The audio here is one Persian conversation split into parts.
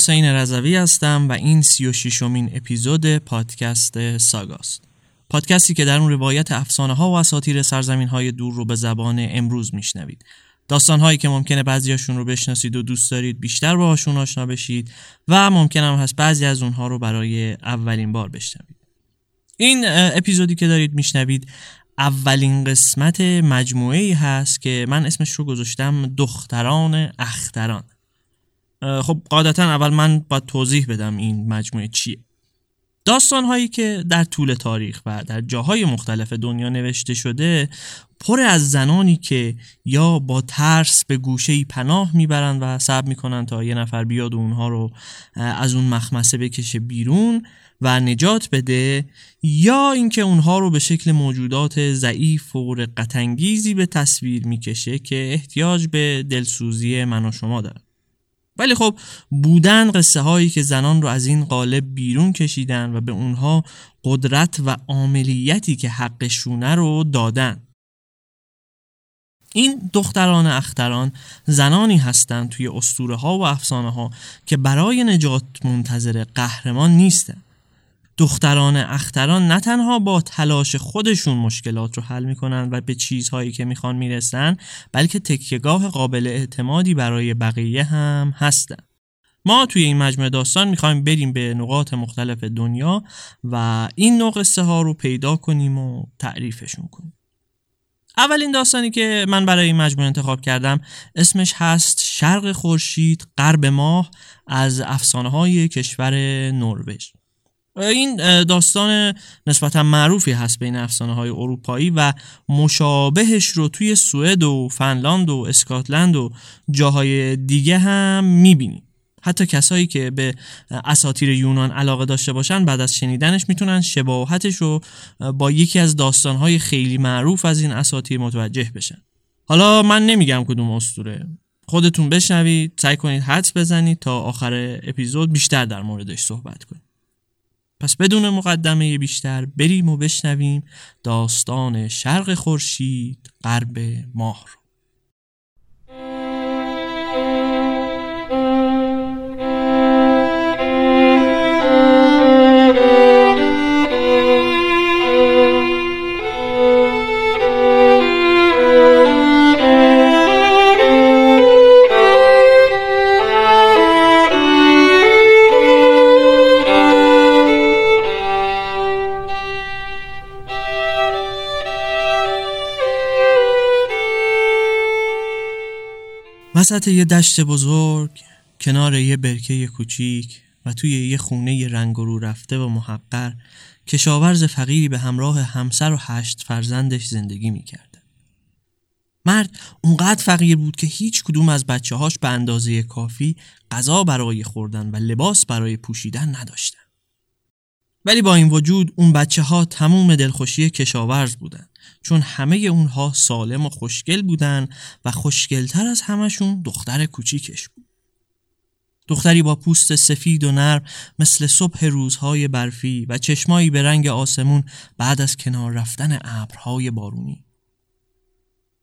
حسین رضوی هستم و این سی و شیشمین اپیزود پادکست ساگاست. پادکستی که در اون روایت افسانه ها و اساطیر سرزمین های دور رو به زبان امروز میشنوید. داستان هایی که ممکنه بعضیاشون رو بشناسید و دوست دارید بیشتر باهاشون آشنا بشید و ممکن هم هست بعضی از اونها رو برای اولین بار بشنوید. این اپیزودی که دارید میشنوید اولین قسمت مجموعه ای هست که من اسمش رو گذاشتم دختران اختران. خب قاعدتا اول من باید توضیح بدم این مجموعه چیه. داستان هایی که در طول تاریخ و در جاهای مختلف دنیا نوشته شده پر از زنانی که یا با ترس به گوشه پناه می‌برند و صبر می‌کنن تا یه نفر بیاد و اونها رو از اون مخمسه بکشه بیرون و نجات بده یا اینکه اونها رو به شکل موجودات ضعیف و رقتانگیزی به تصویر می‌کشه که احتیاج به دلسوزی من و شما داره ولی خب بودن قصه هایی که زنان رو از این قالب بیرون کشیدن و به اونها قدرت و عاملیتی که حقشونه رو دادن. این دختران اختران زنانی هستند توی اسطوره ها و افسانه ها که برای نجات منتظر قهرمان نیستن دختران اختران نه تنها با تلاش خودشون مشکلات رو حل می‌کنن و به چیزهایی که می‌خوان می‌رسن بلکه تکیهگاه قابل اعتمادی برای بقیه هم هستن. ما توی این مجموعه داستان می‌خوایم بریم به نقاط مختلف دنیا و این نوع قصه ها رو پیدا کنیم و تعریفشون کنیم. اولین داستانی که من برای این مجموعه انتخاب کردم اسمش هست شرق خورشید غرب ماه از افسانه های کشور نروژ. این داستان نسبتا معروفی هست بین افسانه های اروپایی و مشابهش رو توی سوئد و فنلاند و اسکاتلند و جاهای دیگه هم می‌بینیم. حتی کسایی که به اساطیر یونان علاقه داشته باشن بعد از شنیدنش می‌تونن شباهتش رو با یکی از داستانهای خیلی معروف از این اساطیر متوجه بشن. حالا من نمیگم کدوم اسطوره. خودتون بشنوید سعی کنید حدس بزنید تا آخر اپیزود بیشتر در موردش صحبت کنید. پس بدون مقدمه بیشتر بریم و بشنویم داستان شرق خورشید غرب ماه رو. وسط یه دشت بزرگ کنار یه برکه کوچیک و توی یه خونه رنگ رو رفته و محقر کشاورز فقیری به همراه همسر و هشت فرزندش زندگی می‌کرده مرد اونقدر فقیر بود که هیچ کدوم از بچه هاش به اندازه کافی غذا برای خوردن و لباس برای پوشیدن نداشتن. ولی با این وجود اون بچه ها تموم دلخوشی کشاورز بودن چون همه اونها سالم و خوشگل بودن و خوشگلتر از همشون دختر کوچیکش بود. دختری با پوست سفید و نرم مثل صبح روزهای برفی و چشمایی به رنگ آسمون بعد از کنار رفتن ابرهای بارونی.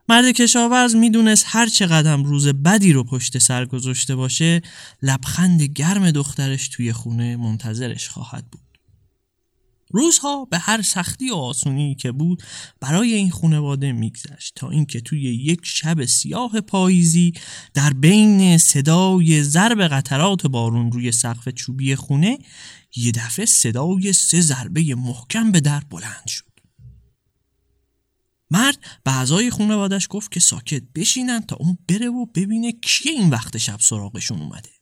مرد کشاورز می‌دونست هر چه قدم روز بدی رو پشت سر گذاشته باشه لبخند گرم دخترش توی خونه منتظرش خواهد بود. روزها به هر سختی و آسونی که بود برای این خانواده میگذشت تا اینکه توی یک شب سیاه پاییزی در بین صدای ضرب قطرات بارون روی سقف چوبی خونه یه دفعه صدای سه ضربه محکم به در بلند شد. مرد به اعضای خانوادش گفت که ساکت بشینن تا اون بره و ببینه کیه این وقت شب سراغشون اومده.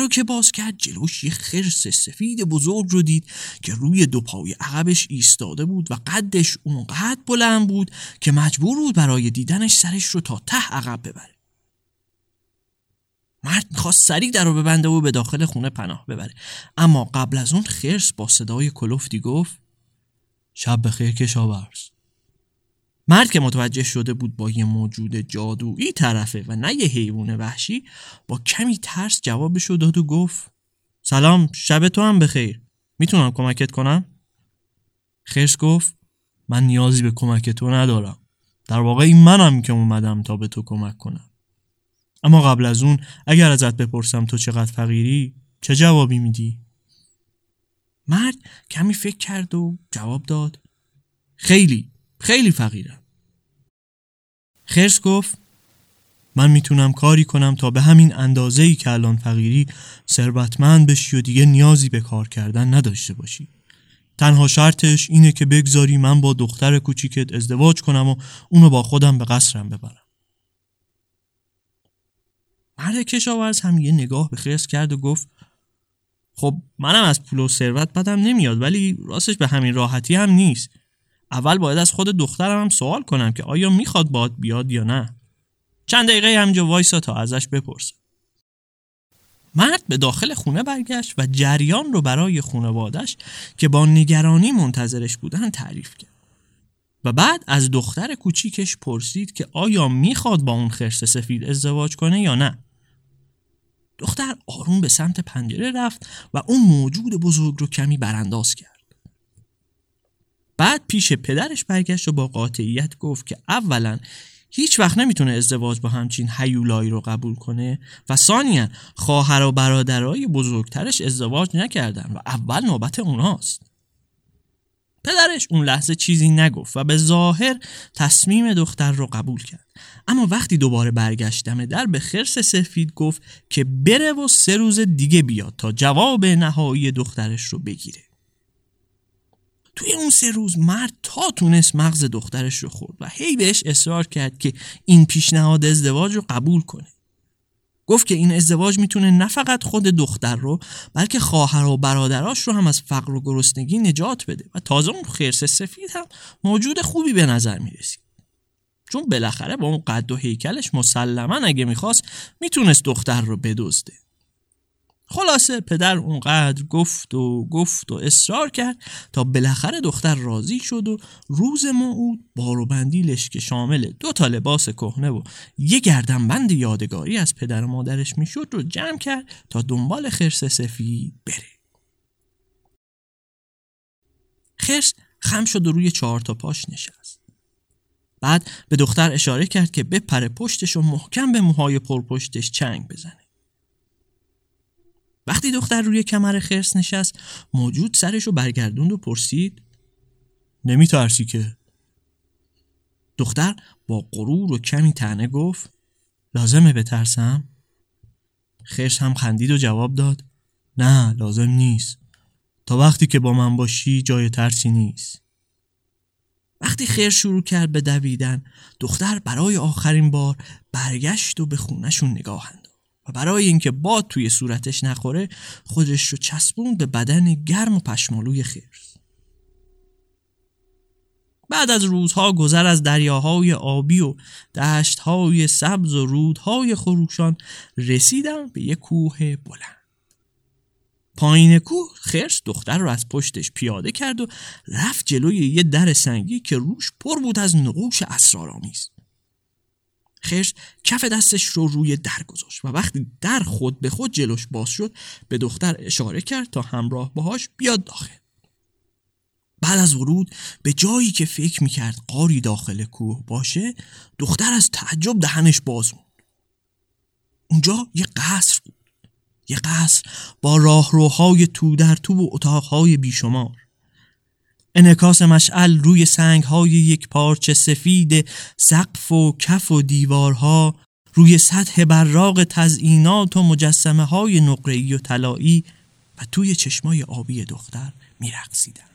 در که باز کرد جلوش یه خرس سفید بزرگ رو دید که روی دو پای عقبش ایستاده بود و قدش اونقدر بلند بود که مجبور بود برای دیدنش سرش رو تا ته عقب ببره. مرد می‌خواست سریع در رو ببنده و به داخل خونه پناه ببره. اما قبل از اون خرس با صدای کلوفتی گفت شب بخیر کشاورز. مرد که متوجه شده بود با یه موجود جادویی طرفه و نه یه حیوان وحشی با کمی ترس جوابشو داد و گفت سلام شب تو هم بخیر می‌تونم کمکت کنم؟ خرس گفت من نیازی به کمک تو ندارم در واقع این منم که اومدم تا به تو کمک کنم اما قبل از اون اگر ازت بپرسم تو چقدر فقیری چه جوابی میدی؟ مرد کمی فکر کرد و جواب داد خیلی خیلی فقیرم خرس گفت من می‌تونم کاری کنم تا به همین اندازه ای که الان فقیری ثروتمند بشی و دیگه نیازی به کار کردن نداشته باشی. تنها شرطش اینه که بگذاری من با دختر کوچیکت ازدواج کنم و اونو با خودم به قصرم ببرم. مرد کشاورز هم یه نگاه به خرس کرد و گفت خب منم از پول و ثروت بدم نمیاد ولی راستش به همین راحتی هم نیست. اول باید از خود دخترم هم سوال کنم که آیا می‌خواد باد بیاد یا نه. چند دقیقه همینجا وایسا تا ازش بپرسم. مرد به داخل خونه برگشت و جریان رو برای خونوادش که با نگرانی منتظرش بودن تعریف کرد. و بعد از دختر کوچیکش پرسید که آیا می‌خواد با اون خرس سفید ازدواج کنه یا نه. دختر آروم به سمت پنجره رفت و اون موجود بزرگ رو کمی برانداز کرد. بعد پیش پدرش برگشت و با قاطعیت گفت که اولا هیچ وقت نمی‌تونه ازدواج با همچین هیولایی رو قبول کنه و ثانیا خواهر و برادرای بزرگترش ازدواج نکردن و اول نوبت اوناست پدرش اون لحظه چیزی نگفت و به ظاهر تصمیم دختر رو قبول کرد. اما وقتی دوباره برگشتم در به خرس سفید گفت که بره و سه روز دیگه بیاد تا جواب نهایی دخترش رو بگیره. توی اون سه روز مرد تا تونست مغز دخترش رو خورد و هی بهش اصرار کرد که این پیشنهاد ازدواج رو قبول کنه. گفت که این ازدواج می‌تونه نه فقط خود دختر رو بلکه خواهر و برادراش رو هم از فقر و گرسنگی نجات بده و تازه اون خرس سفید هم موجود خوبی به نظر می‌رسید. چون بالاخره با اون قد و هیکلش مسلما اگه می‌خواست می‌تونست دختر رو بدزده. خلاصه پدر اونقدر گفت و گفت و اصرار کرد تا بالاخره دختر راضی شد و روز موعود بار و بندیلش که شامل دو تا لباس کهنه و یه گردنبند یادگاری از پدر و مادرش می‌شد رو جمع کرد تا دنبال خرس سفید بره. خرس خم شد و روی چهار تا پاش نشست. بعد به دختر اشاره کرد که بپره پشتش و محکم به موهای پرپشتش چنگ بزنه. وقتی دختر روی کمر خرس نشست موجود سرش رو برگردوند و پرسید نمی ترسی که؟ دختر با غرور و کمی تنه گفت لازمه بترسم؟ خرس هم خندید و جواب داد نه لازم نیست. تا وقتی که با من باشی جای ترسی نیست. وقتی خیر شروع کرد به دویدن دختر برای آخرین بار برگشت و به خونشون نگاه برای اینکه باد توی صورتش نخوره خودش رو چسبون به بدن گرم و پشمالوی خرس. بعد از روزها گذر از دریاهای آبی و دشتهای سبز و رودهای خروشان رسیدن به یک کوه بلند. پایین کوه خرس دختر رو از پشتش پیاده کرد و رفت جلوی یه در سنگی که روش پر بود از نقوش اسرارآمیز. خرس کف دستش رو روی در گذاشت و وقتی در خود به خود جلوش باز شد به دختر اشاره کرد تا همراه باهاش بیاد داخل. بعد از ورود به جایی که فکر می‌کرد قاری داخل کوه باشه دختر از تعجب دهنش باز موند. اونجا یه قصر بود. یه قصر با راهروهای تو در تو و اتاقهای بیشمار. انکاس مشعل روی سنگ های یک پارچه سفید سقف و کف و دیوارها روی سطح براق تزئینات و مجسمه های نقره‌ای و طلایی و توی چشمای آبی دختر میرقصیدند.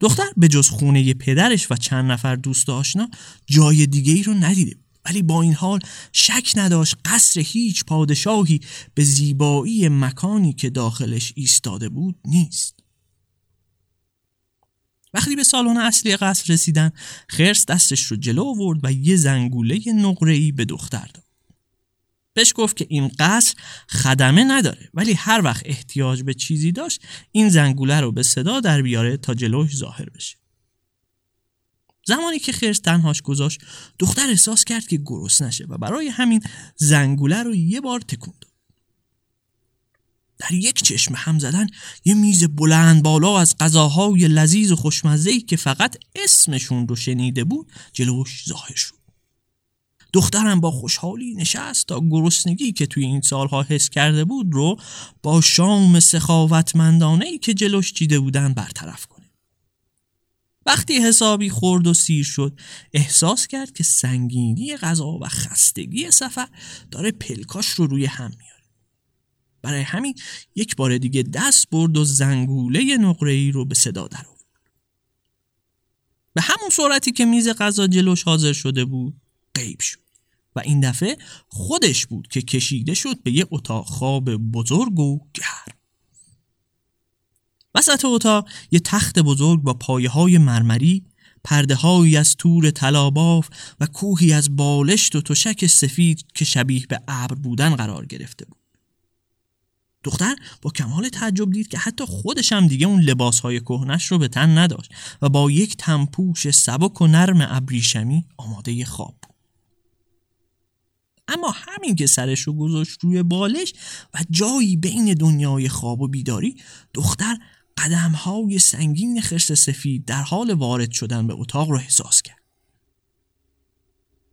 دختر به جز خونه پدرش و چند نفر دوست آشنا جای دیگه ای رو ندیده ولی با این حال شک نداشت قصر هیچ پادشاهی به زیبایی مکانی که داخلش ایستاده بود نیست وقتی به سالن اصلی قصر رسیدن خرس دستش رو جلو آورد و یه زنگوله ای به دختر داد. بهش گفت که این قصر خدمه نداره ولی هر وقت احتیاج به چیزی داشت این زنگوله رو به صدا در بیاره تا جلوش ظاهر بشه. زمانی که خرس تنهاش گذاشت دختر احساس کرد که گرس نشه و برای همین زنگوله رو یه بار تکون در یک چشم هم زدن یه میز بلند بالا از غذاهای لذیذ و خوشمزه‌ای که فقط اسمشون رو شنیده بود جلوش ظاهر شد. دخترم با خوشحالی نشست تا گرسنگی که توی این سالها حس کرده بود رو با شام سخاوتمندانه ای که جلوش چیده بودن برطرف کنه. وقتی حسابی خورد و سیر شد احساس کرد که سنگینی غذا و خستگی سفر داره پلکاش رو روی هم میاره برای همین یک بار دیگه دست برد و زنگوله نقره ای رو به صدا در آورد. به همون صورتی که میز غذا جلوش حاضر شده بود غیب شد. و این دفعه خودش بود که کشیده شد به یه اتاق خواب بزرگ و گرم. وسط اتاق یه تخت بزرگ با پایه های مرمری پرده از تور طلاباف و کوهی از بالشت و تشک سفید که شبیه به ابر بودن قرار گرفته بود. دختر با کمال تعجب دید که حتی خودش هم دیگه اون لباس های کهنش رو به تن نداشت و با یک تنپوش سبک و نرم ابریشمی آماده خواب بود. اما همین که سرش رو گذاشت روی بالش و جایی بین دنیای خواب و بیداری دختر قدم های سنگین خرس سفید در حال وارد شدن به اتاق رو احساس کرد.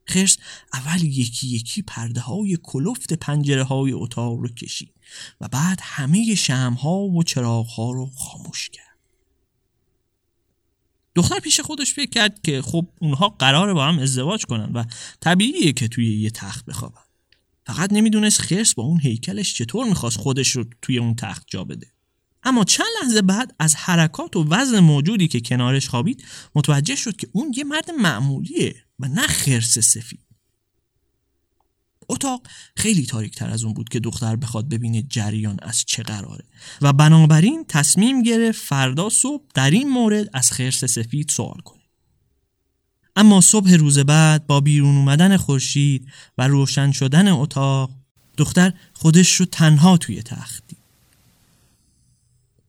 خرس اول یکی یکی پرده های کلفت پنجره های اتاق رو کشید و بعد همه شم ها و چراغ ها رو خاموش کرد. دختر پیش خودش فکر کرد که خب اونها قراره با هم ازدواج کنن و طبیعیه که توی یه تخت بخوابن. فقط نمی‌دونست خرس با اون هیکلش چطور می‌خواست خودش رو توی اون تخت جا بده. اما چند لحظه بعد از حرکات و وزن موجودی که کنارش خوابید متوجه شد که اون یه مرد معمولیه. و نه خرس سفید. اتاق خیلی تاریک تر از اون بود که دختر بخواد ببینه جریان از چه قراره. و بنابراین تصمیم گرفت فردا صبح در این مورد از خرس سفید سوال کنه. اما صبح روز بعد با بیرون اومدن خورشید و روشن شدن اتاق دختر خودش رو تنها توی تخت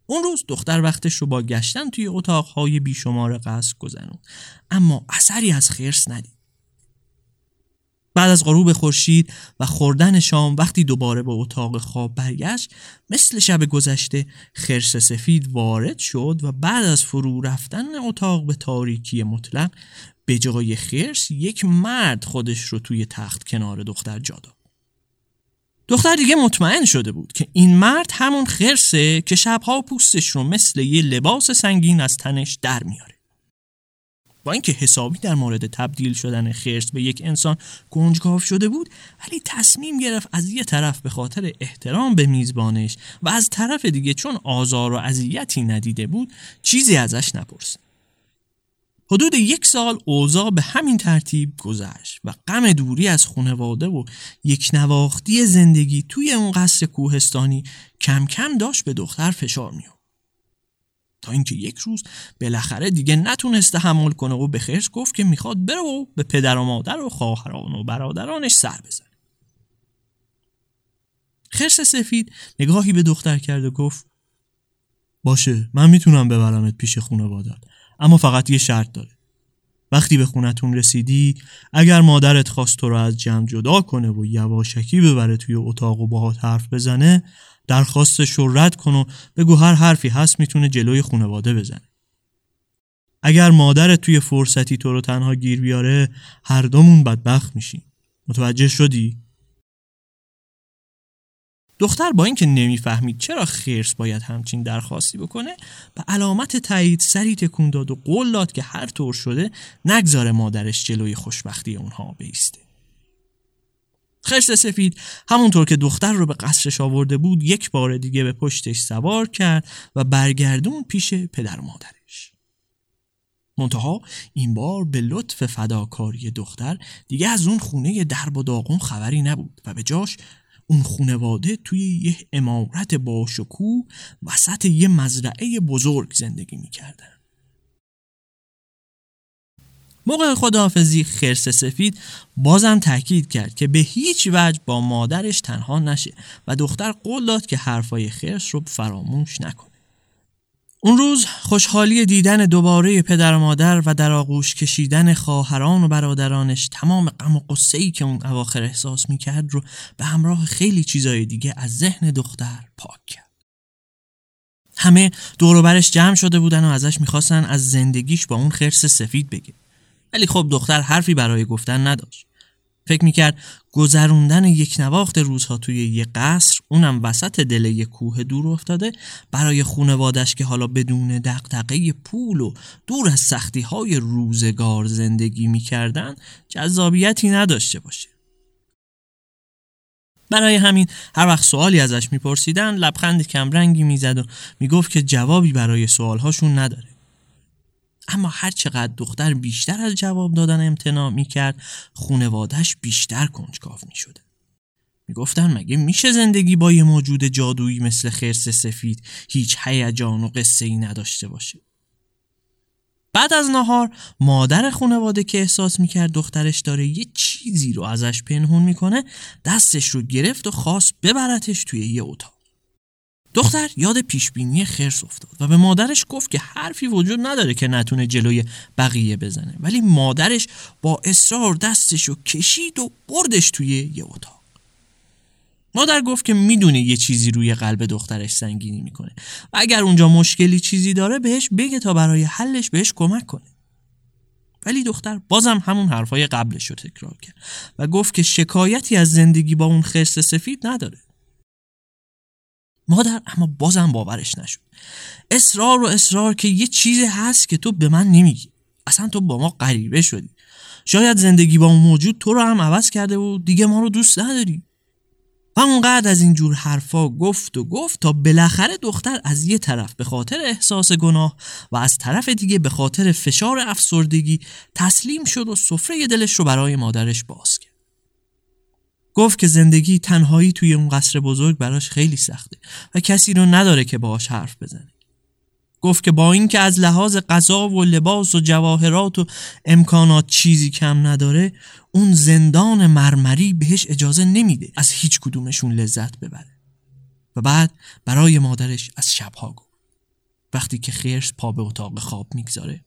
اون روز دختر وقتش رو با گشتن توی اتاقهای بیشمار قصر گذروند. اما اثری از خرس ندید. بعد از غروب خورشید و خوردن شام وقتی دوباره به اتاق خواب برگشت مثل شب گذشته خرس سفید وارد شد و بعد از فرو رفتن اتاق به تاریکی مطلق به جای خرس یک مرد خودش رو توی تخت کنار دختر جا داد. دختر دیگه مطمئن شده بود که این مرد همون خرسه که شبها پوستش رو مثل یه لباس سنگین از تنش در میاره. با اینکه حسابی در مورد تبدیل شدن خرس به یک انسان گنجگاف شده بود ولی تصمیم گرفت از یه طرف به خاطر احترام به میزبانش و از طرف دیگه چون آزار و اذیتی ندیده بود چیزی ازش نپرسید حدود یک سال اوضاع به همین ترتیب گذشت و غم دوری از خانواده و یک نواختی زندگی توی اون قصر کوهستانی کم کم داشت به دختر فشار میاد. تا اینکه یک روز بالاخره دیگه نتونست تحمل کنه و به خرس گفت که می‌خواد بره و به پدر و مادر و خواهران و برادرانش سر بزنه. خرس سفید نگاهی به دختر کرد و گفت باشه من می‌تونم ببرمت پیش خانوادت اما فقط یه شرط داره. وقتی به خونتون رسیدی اگر مادرت خواست تو رو از جمع جدا کنه و یواشکی ببره توی اتاق و باهات حرف بزنه درخواستش رو رد کن و بگو هر حرفی هست می‌تونه جلوی خونواده بزنه. اگر مادرت توی فرصتی تو رو تنها گیر بیاره هر دومون بدبخت میشیم. متوجه شدی؟ دختر با اینکه نمی‌فهمید چرا خرس باید همچین درخواستی بکنه به علامت تایید سری تکون داد و قول داد که هر طور شده نگذاره مادرش جلوی خوشبختی اونها بیسته. خرس سفید همونطور که دختر رو به قصرش آورده بود یک بار دیگه به پشتش سوار کرد و برگردون پیش پدر و مادرش. منتها این بار به لطف فداکاری دختر دیگه از اون خونه درب و داغون خبری نبود و به جاش اون خونواده توی یه امارت باشکو وسط یه مزرعه بزرگ زندگی می‌کردن. موقع خداحافظی خرس سفید بازم تاکید کرد که به هیچ وجه با مادرش تنها نشه و دختر قول داد که حرفای خرس رو فراموش نکنه. اون روز خوشحالی دیدن دوباره پدر و مادر و در آغوش کشیدن خواهران و برادرانش تمام غم و قصه ای که اون اواخر احساس می‌کرد رو به همراه خیلی چیزای دیگه از ذهن دختر پاک کرد. همه برش جمع شده بودن و ازش می‌خواستن از زندگیش با اون خرس سفید بگه. ولی خب دختر حرفی برای گفتن نداشت. فکر می‌کرد گذروندن یک نواخت روزها توی یه قصر اونم وسط دل یه کوه دور افتاده برای خونوادش که حالا بدون دقدقه پول و دور از سختی های روزگار زندگی می‌کردن جذابیتی نداشته باشه. برای همین هر وقت سوالی ازش میپرسیدن لبخند کمرنگی می‌زد و می‌گفت که جوابی برای سوالهاشون نداره. اما هر چقدر دختر بیشتر از جواب دادن امتناع می‌کرد خونوادش بیشتر کنجکاو می‌شده. می‌گفتن مگه میشه زندگی با یه موجود جادویی مثل خرس سفید هیچ هیجان و قصه ای نداشته باشه؟ بعد از نهار مادر خانواده که احساس می‌کرد دخترش داره یه چیزی رو ازش پنهون می‌کنه دستش رو گرفت و خواست ببرتش توی یه اتاق. دختر یاد پیشبینی خرس افتاد و به مادرش گفت که حرفی وجود نداره که نتونه جلوی بقیه بزنه. ولی مادرش با اصرار دستش رو کشید و بردش توی یه اتاق. مادر گفت که می‌دونه یه چیزی روی قلب دخترش سنگینی می‌کنه. و اگر اونجا مشکلی چیزی داره بهش بگه تا برای حلش بهش کمک کنه. ولی دختر بازم همون حرفای قبلش رو تکرار کرد و گفت که شکایتی از زندگی با اون خرس سفید نداره. مادر اما بازم باورش نشد. اصرار و اصرار که یه چیزی هست که تو به من نمیگی. اصلا تو با ما غریبه شدی. شاید زندگی با اون موجود تو رو هم عوض کرده و دیگه ما رو دوست نداری. و اونقدر از اینجور حرفا گفت و گفت تا بالاخره دختر از یه طرف به خاطر احساس گناه و از طرف دیگه به خاطر فشار افسردگی تسلیم شد و سفره دلش رو برای مادرش باز کرد. گفت که زندگی تنهایی توی اون قصر بزرگ براش خیلی سخته و کسی رو نداره که باهاش حرف بزنه. گفت که با اینکه از لحاظ غذا و لباس و جواهرات و امکانات چیزی کم نداره اون زندان مرمری بهش اجازه نمیده از هیچ کدومشون لذت ببره. و بعد برای مادرش از شبها گفت. وقتی که خیرس پا به اتاق خواب می‌گذاره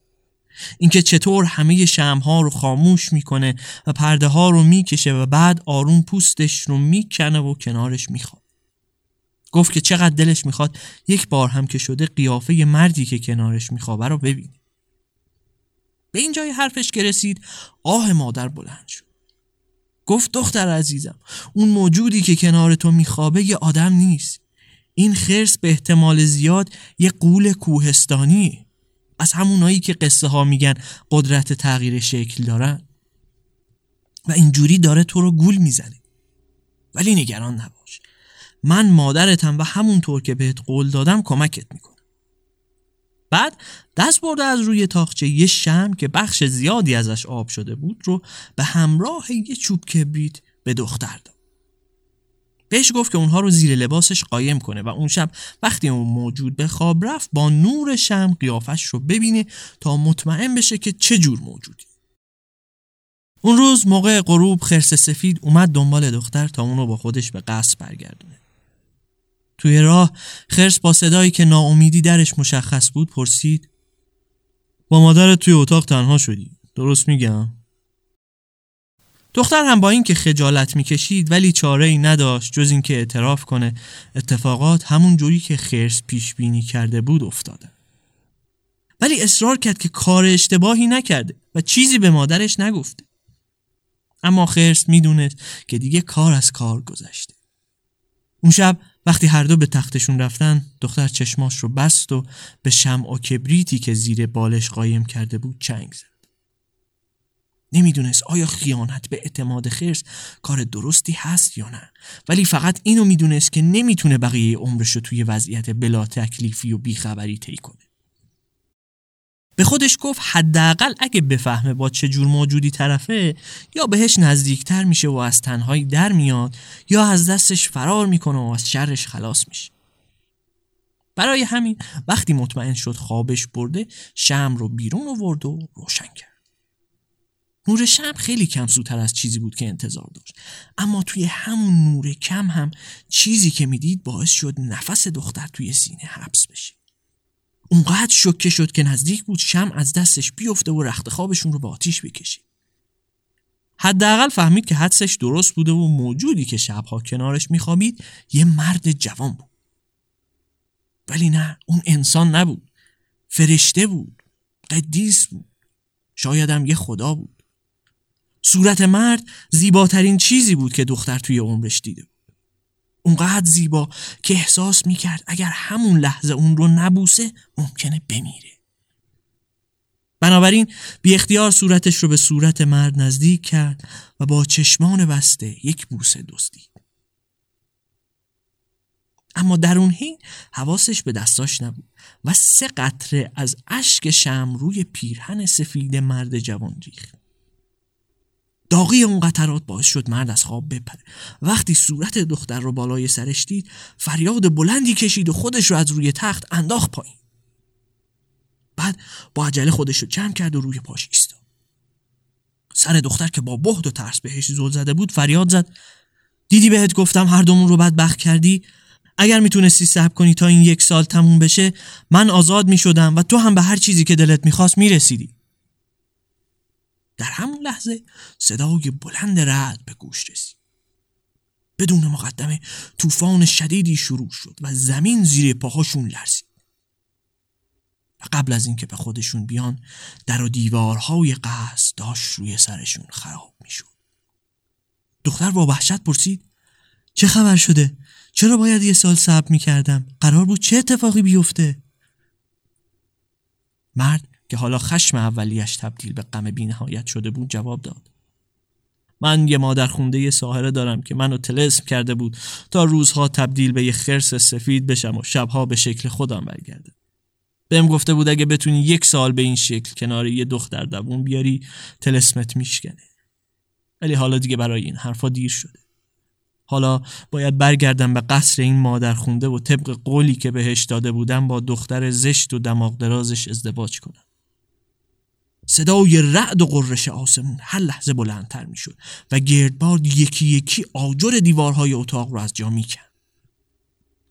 اینکه چطور همه شمها رو خاموش می‌کنه و پرده ها رو می‌کشه و بعد آروم پوستش رو می‌کنه و کنارش می‌خواد. گفت که چقدر دلش می‌خواد یک بار هم که شده قیافه مردی که کنارش میخوابه رو ببینه. به این جای حرفش که رسید آه مادر بلند شد. گفت دختر عزیزم اون موجودی که کنار تو میخوابه یه آدم نیست. این خرس به احتمال زیاد یه قول کوهستانیه. از همونایی که قصه ها میگن قدرت تغییر شکل دارن. و اینجوری داره تو رو گول می‌زنه. ولی نگران نباش. من مادرتم و همونطور که بهت قول دادم کمکت می‌کنم بعد دست برده از روی تاخچه یه شم که بخش زیادی ازش آب شده بود رو به همراه یه چوب کبریت به دختر داد. بهش گفت که اونها رو زیر لباسش قایم کنه و اون شب وقتی اون موجود به خواب رفت با نور شم قیافش رو ببینه تا مطمئن بشه که چه جور موجودی. اون روز موقع غروب خرس سفید اومد دنبال دختر تا اونو با خودش به قصد برگردونه. توی راه خرس با صدایی که ناامیدی درش مشخص بود پرسید با مادرت توی اتاق تنها شدی درست میگم؟ دختر هم با اینکه خجالت می‌کشید ولی چاره ای نداشت جز اینکه اعتراف کنه. اتفاقات همون جوری که خرس پیش بینی کرده بود افتاده. ولی اصرار کرد که کار اشتباهی نکرده و چیزی به مادرش نگفته. اما خرس می‌دونست که دیگه کار از کار گذشته. اون شب وقتی هر دو به تختشون رفتن دختر چشماش رو بست و به شمع و کبریتی که زیر بالش قایم کرده بود چنگ زد. نمی‌دونست آیا خیانت به اعتماد خرس کار درستی هست یا نه. ولی فقط اینو می‌دونست که نمی‌تونه بقیه عمرش رو توی وضعیت بلا تکلیفی و بیخبری طی کنه. به خودش گفت حداقل اگه بفهمه با چه جور موجودی طرفه یا بهش نزدیکتر میشه و از تنهایی در میاد یا از دستش فرار می‌کنه و از شرش خلاص میشه. برای همین وقتی مطمئن شد خوابش برده شم رو بیرون آورد و روشن کرد. نور شم خیلی کم سوتر از چیزی بود که انتظار داشت. اما توی همون نور کم هم چیزی که می‌دید باعث شد نفس دختر توی سینه حبس بشه. اونقدر شکه شد که نزدیک بود شم از دستش بیفته و رخت خوابشون رو به آتیش بکشه. حداقل فهمید که حدسش درست بوده و موجودی که شبها کنارش میخوابید یه مرد جوان بود. ولی نه اون انسان نبود. فرشته بود. قدیس بود. شایدم یه خدا بود. صورت مرد زیباترین چیزی بود که دختر توی عمرش دیده بود اونقدر زیبا که احساس می‌کرد اگر همون لحظه اون رو نبوسه ممکنه بمیره بنابراین بی اختیار صورتش رو به صورت مرد نزدیک کرد و با چشمان بسته یک بوسه دزدید. اما در اون حین حواسش به دستاش نبود و سه قطره از اشک شم روی پیرهن سفید مرد جوان ریخت. داغی اون قطرات باعث شد مرد از خواب بپره. وقتی صورت دختر رو بالای سرش دید فریاد بلندی کشید و خودش رو از روی تخت انداخت پایین. بعد با عجله خودش رو جمع کرد و روی پاش ایستاد. سر دختر که با بهد و ترس بهش زل زده بود فریاد زد. دیدی بهت گفتم هر دومون رو بدبخت کردی؟ اگر می‌تونستی صبر کنی تا این یک سال تموم بشه من آزاد می‌شدم و تو هم به هر چیزی که دلت می‌خواست می‌رسیدی. در همون لحظه صدای بلند رعد به گوش رسید. بدون مقدمه طوفان شدیدی شروع شد و زمین زیر پاهاشون لرزید. و قبل از اینکه به خودشون بیان در و دیوارهای قصد داشت روی سرشون خراب می‌شد. دختر با وحشت پرسید چه خبر شده؟ چرا باید یه سال صبر می‌کردم؟ قرار بود چه اتفاقی بیفته؟ مرد که حالا خشم اولیش تبدیل به غم بینهایت شده بود جواب داد. من یه مادر خونده یه ساهره دارم که منو تلسم کرده بود تا روزها تبدیل به یه خرس سفید بشم و شبها به شکل خودم برگردم. بهم گفته بود اگه بتونی یک سال به این شکل کنار یه دختر دوون بیاری تلسمت میشکنه. ولی حالا دیگه برای این حرفا دیر شده. حالا باید برگردم به قصر این مادر خونده و طبق قولی که بهش داده بودم با دختر زشت و دماغ درازش ازدواج کنم. صدای رعد و قررش آسمون هر لحظه بلندتر می‌شد و گردباد یکی یکی آجر دیوارهای اتاق رو از جا می‌کرد.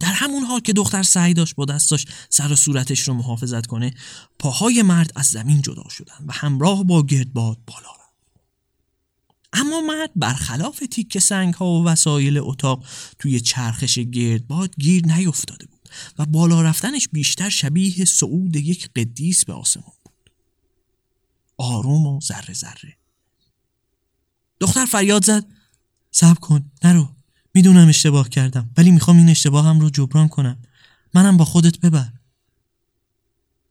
در همون حال که دختر سعی داشت با دستاش سر و صورتش رو محافظت کنه پاهای مرد از زمین جدا شدن و همراه با گردباد بالا رفت. اما مرد برخلاف تیک سنگ ها و وسایل اتاق توی چرخش گردباد گیر نیفتاده بود و بالا رفتنش بیشتر شبیه صعود یک قدیس به آسمان آروم و ذره ذره. دختر فریاد زد. صبر کن نرو. می‌دونم اشتباه کردم ولی می‌خوام این اشتباهم رو جبران کنم. منم با خودت ببر.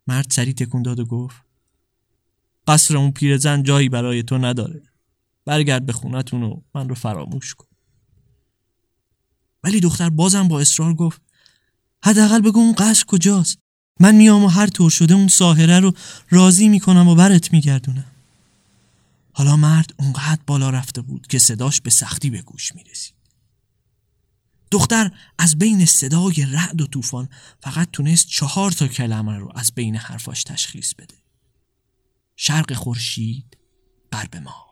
مرد سری تکون داد و گفت قصر اون پیرزن جایی برای تو نداره. برگرد به خونتون و من رو فراموش کن. ولی دختر بازم با اصرار گفت حداقل بگو اون قصر کجاست؟ من میام و هر طور شده اون ساهره رو راضی می‌کنم و برت میگردونم. حالا مرد اونقدر بالا رفته بود که صداش به سختی به گوش می‌رسید. دختر از بین صدای رعد و طوفان فقط تونست چهار تا کلمه رو از بین حرفاش تشخیص بده. شرق خورشید غرب ما.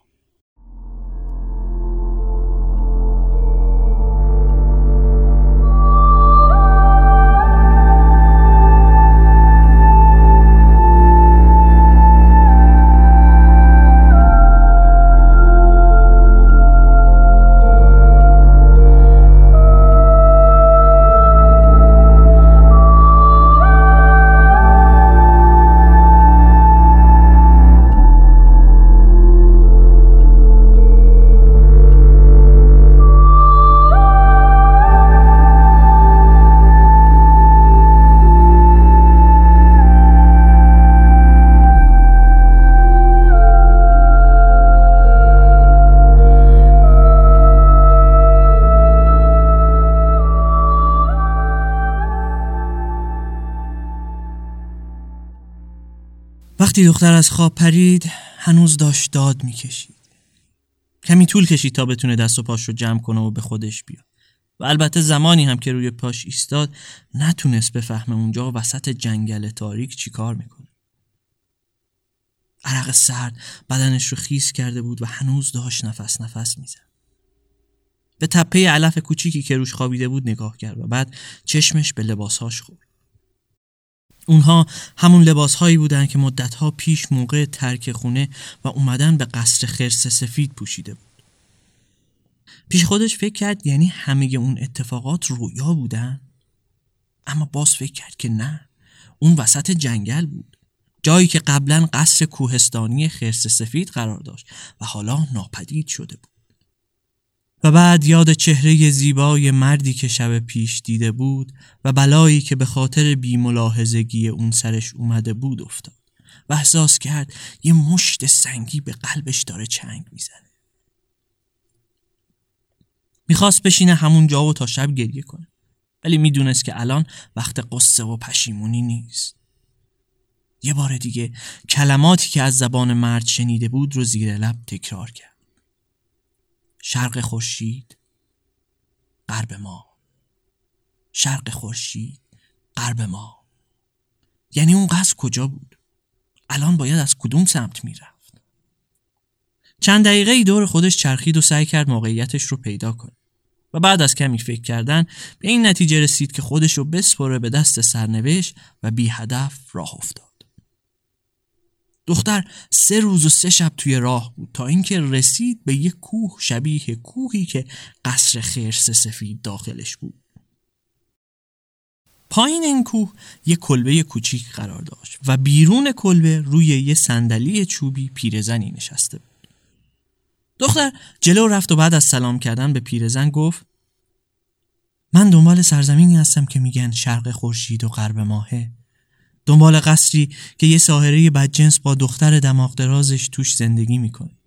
وقتی دختر از خواب پرید هنوز داشت داد می‌کشید. کمی طول کشید تا بتونه دست و پاش رو جمع کنه و به خودش بیاد. و البته زمانی هم که روی پاش ایستاد نتونست بفهمه اونجا وسط جنگل تاریک چیکار می‌کنه. عرق سرد بدنش رو خیس کرده بود و هنوز داشت نفس نفس می‌زد. به تپه علف کوچیکی که روش خوابیده بود نگاه کرد و بعد چشمش به لباسهاش خورد. اونها همون لباس هایی بودن که مدتها پیش موقع ترک خونه و اومدن به قصر خرس سفید پوشیده بود. پیش خودش فکر کرد یعنی همه اون اتفاقات رویا بودن؟ اما باز فکر کرد که نه اون وسط جنگل بود جایی که قبلا قصر کوهستانی خرس سفید قرار داشت و حالا ناپدید شده بود و بعد یاد چهره زیبای مردی که شب پیش دیده بود و بلایی که به خاطر بیملاحظگی اون سرش اومده بود افتاد و احساس کرد یه مشت سنگی به قلبش داره چنگ می‌زنه. می‌خواست بشینه همون جا و تا شب گریه کنه ولی می‌دونست که الان وقت قصه و پشیمونی نیست. یه بار دیگه کلماتی که از زبان مرد شنیده بود رو زیر لب تکرار کرد. شرق خورشید غرب ما. شرق خورشید غرب ما. یعنی اون قصد کجا بود؟ الان باید از کدوم سمت می‌رفت؟ چند دقیقه ای دور خودش چرخید و سعی کرد موقعیتش رو پیدا کنه. و بعد از کمی فکر کردن به این نتیجه رسید که خودش رو بسپره به دست سرنوشت و بی هدف راه افتاد. دختر سه روز و سه شب توی راه بود تا اینکه رسید به یک کوه شبیه کوهی که قصر خرس سفید داخلش بود. پایین این کوه یک کلبه کوچیک قرار داشت و بیرون کلبه روی یه صندلی چوبی پیرزنی نشسته بود. دختر جلو رفت و بعد از سلام کردن به پیرزن گفت من دنبال سرزمینی هستم که میگن شرق خورشید و غرب ماهه. دنبال قصری که یه ساهره بدجنس با دختر دماغ درازش توش زندگی می‌کنه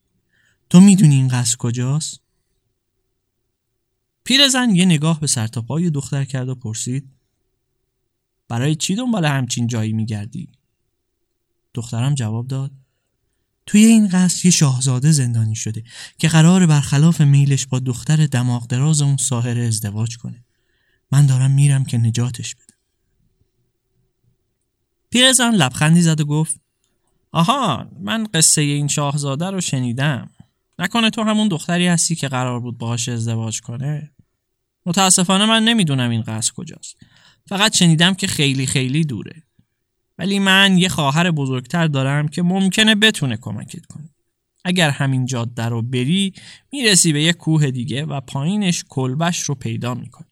تو می‌دونی این قصر کجاست؟ پیرزن یه نگاه به سرتاپای دختر کرد و پرسید برای چی دنبال همچین جایی میگردی؟ دخترم جواب داد توی این قصر یه شاهزاده زندانی شده که قرار برخلاف میلش با دختر دماغ دراز اون ساهره ازدواج کنه من دارم میرم که نجاتش بدم پیرزن لبخندی زد و گفت آها من قصه این شاهزاده رو شنیدم. نکنه تو همون دختری هستی که قرار بود باهاش ازدواج کنه؟ متاسفانه من نمی‌دونم این قصر کجاست. فقط شنیدم که خیلی خیلی دوره. ولی من یه خواهر بزرگتر دارم که ممکنه بتونه کمکت کنه. اگر همین جاده رو بری می‌رسی به یه کوه دیگه و پایینش کلبش رو پیدا می‌کنی.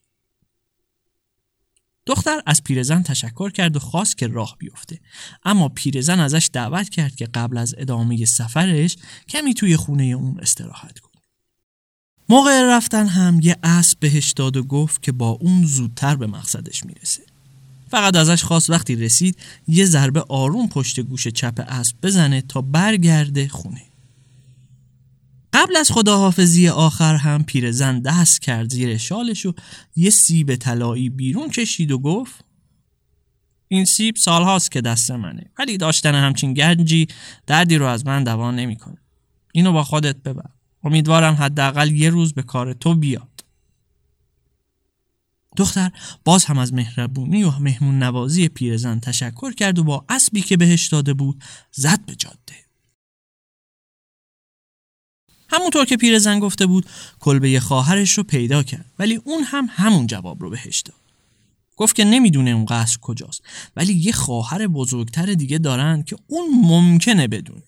دختر از پیرزن تشکر کرد و خواست که راه بیفته. اما پیرزن ازش دعوت کرد که قبل از ادامه سفرش کمی توی خونه اون استراحت کنه. موقع رفتن هم یه اسب بهش داد و گفت که با اون زودتر به مقصدش می‌رسه. فقط ازش خواست وقتی رسید یه ضربه آروم پشت گوش چپ اسب بزنه تا برگرده خونه. قبل از خداحافظی آخر هم پیرزن دست کرد زیر شالش و یه سیب طلایی بیرون کشید و گفت این سیب سالهاست که دست منه ولی داشتن همچین گنجی دردی رو از من دوا نمی‌کنه. اینو با خودت ببر. امیدوارم حداقل یه روز به کار تو بیاد. دختر باز هم از مهربونی و مهمون نوازی پیرزن تشکر کرد و با اسبی که بهش داده بود زد به جاده. همونطور که پیرزن گفته بود کلبه خواهرش رو پیدا کرد. ولی اون هم همون جواب رو بهش داد. گفت که نمی‌دونه اون قصر کجاست. ولی یه خواهر بزرگتر دیگه دارن که اون ممکنه بدونه.